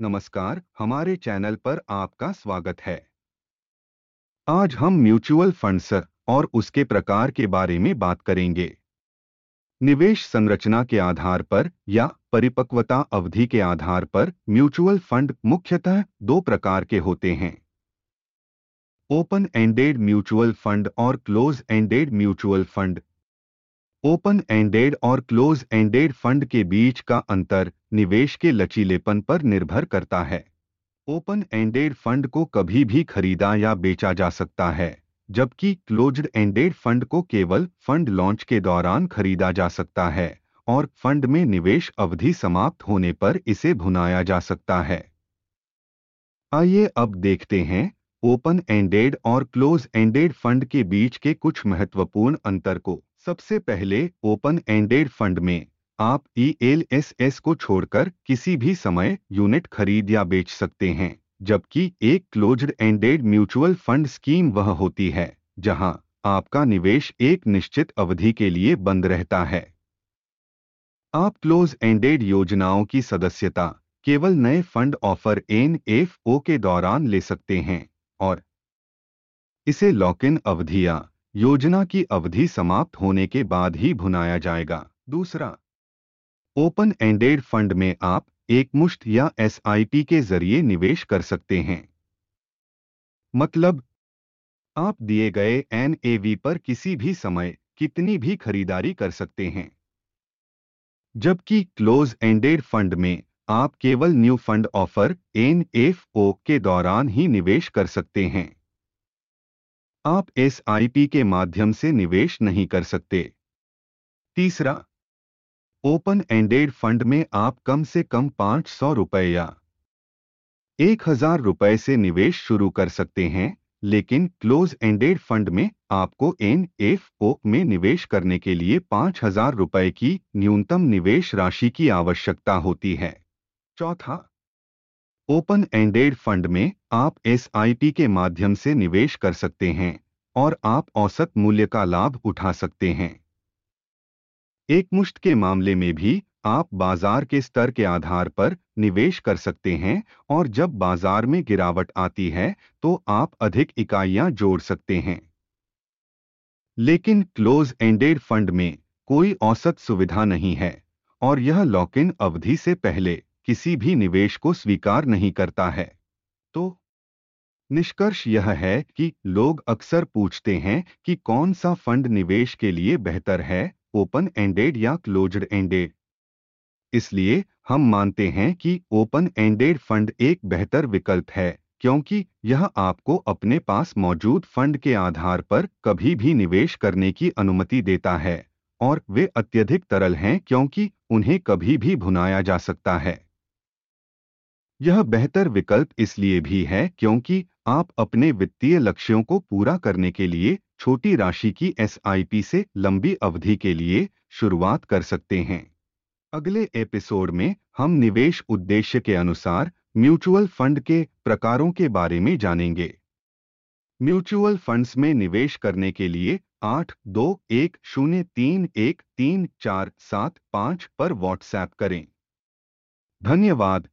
नमस्कार, हमारे चैनल पर आपका स्वागत है। आज हम म्यूचुअल फंड्स और उसके प्रकार के बारे में बात करेंगे। निवेश संरचना के आधार पर या परिपक्वता अवधि के आधार पर म्यूचुअल फंड मुख्यतः दो प्रकार के होते हैं। ओपन एंडेड म्यूचुअल फंड और close ended mutual fund. Open ended और क्लोज एंडेड फंड के बीच का अंतर निवेश के लचीलेपन पर निर्भर करता है। ओपन एंडेड फंड को कभी भी खरीदा या बेचा जा सकता है, जबकि क्लोज्ड एंडेड फंड को केवल फंड लॉन्च के दौरान खरीदा जा सकता है और फंड में निवेश अवधि समाप्त होने पर इसे भुनाया जा सकता है। आइए अब देखते हैं ओपन एंडेड और क्लोज एंडेड फंड के बीच के कुछ महत्वपूर्ण अंतर को। सबसे पहले ओपन एंडेड फंड में आप ईएलएसएस को छोड़कर किसी भी समय यूनिट खरीद या बेच सकते हैं, जबकि एक closed ended mutual fund scheme वह होती है, जहाँ आपका निवेश एक निश्चित अवधि के लिए बंद रहता है। आप क्लोज एंडेड योजनाओं की सदस्यता केवल नए fund offer N F O के दौरान ले सकते हैं और इसे लॉक इन अवधिया योजना की अवधि समाप्त होने के बाद ही भुनाया जाएगा। दूसरा, ओपन एंडेड फंड में आप एक मुश्त या एसआईपी के ज़रिए निवेश कर सकते हैं। मतलब आप दिए गए एनएवी पर किसी भी समय कितनी भी खरीदारी कर सकते हैं। जबकि क्लोज एंडेड फंड में आप केवल न्यू फंड ऑफ़र एनएफओ के दौरान ही निवेश कर सकते हैं। आप एसआईपी के माध्यम से निवेश नहीं कर सकते। तीसरा, ओपन एंडेड फंड में आप कम से कम पाँच सौ रुपए या एक हज़ार रुपए से निवेश शुरू कर सकते हैं, लेकिन क्लोज एंडेड फंड में आपको एन एफ़ ओ में निवेश करने के लिए पाँच हज़ार रुपए की न्यूनतम निवेश राशि की आवश्यकता होती है। चौथा ओपन एंडेड फंड में आप एस के माध्यम से निवेश कर सकते हैं और आप औसत मूल्य का लाभ उठा सकते हैं। एक मुश्त के मामले में भी आप बाज़ार के स्तर के आधार पर निवेश कर सकते हैं और जब बाज़ार में गिरावट आती है तो आप अधिक इकाइयाँ जोड़ सकते हैं। लेकिन क्लोज एंडेड फंड में कोई औसत सुविधा नहीं है और यह लॉक इन अवधि से पहले किसी भी निवेश को स्वीकार नहीं करता है। तो निष्कर्ष यह है कि लोग अक्सर पूछते हैं कि कौन सा फंड निवेश के लिए बेहतर है, ओपन एंडेड या क्लोज्ड एंडेड। इसलिए हम मानते हैं कि ओपन एंडेड फंड एक बेहतर विकल्प है, क्योंकि यह आपको अपने पास मौजूद फंड के आधार पर कभी भी निवेश करने की अनुमति देता है, और वे अत्यधिक तरल हैं क्योंकि उन्हें कभी भी भुनाया जा सकता है। यह बेहतर विकल्प इसलिए भी है क्योंकि आप अपने वित्तीय लक्ष्यों को पूरा करने के लिए छोटी राशि की एसआईपी से लंबी अवधि के लिए शुरुआत कर सकते हैं। अगले एपिसोड में हम निवेश उद्देश्य के अनुसार म्यूचुअल फंड के प्रकारों के बारे में जानेंगे। म्यूचुअल फंड्स में निवेश करने के लिए आठ दो एक शून्य तीन एक तीन चार सात पाँच पर व्हाट्सएप करें। धन्यवाद।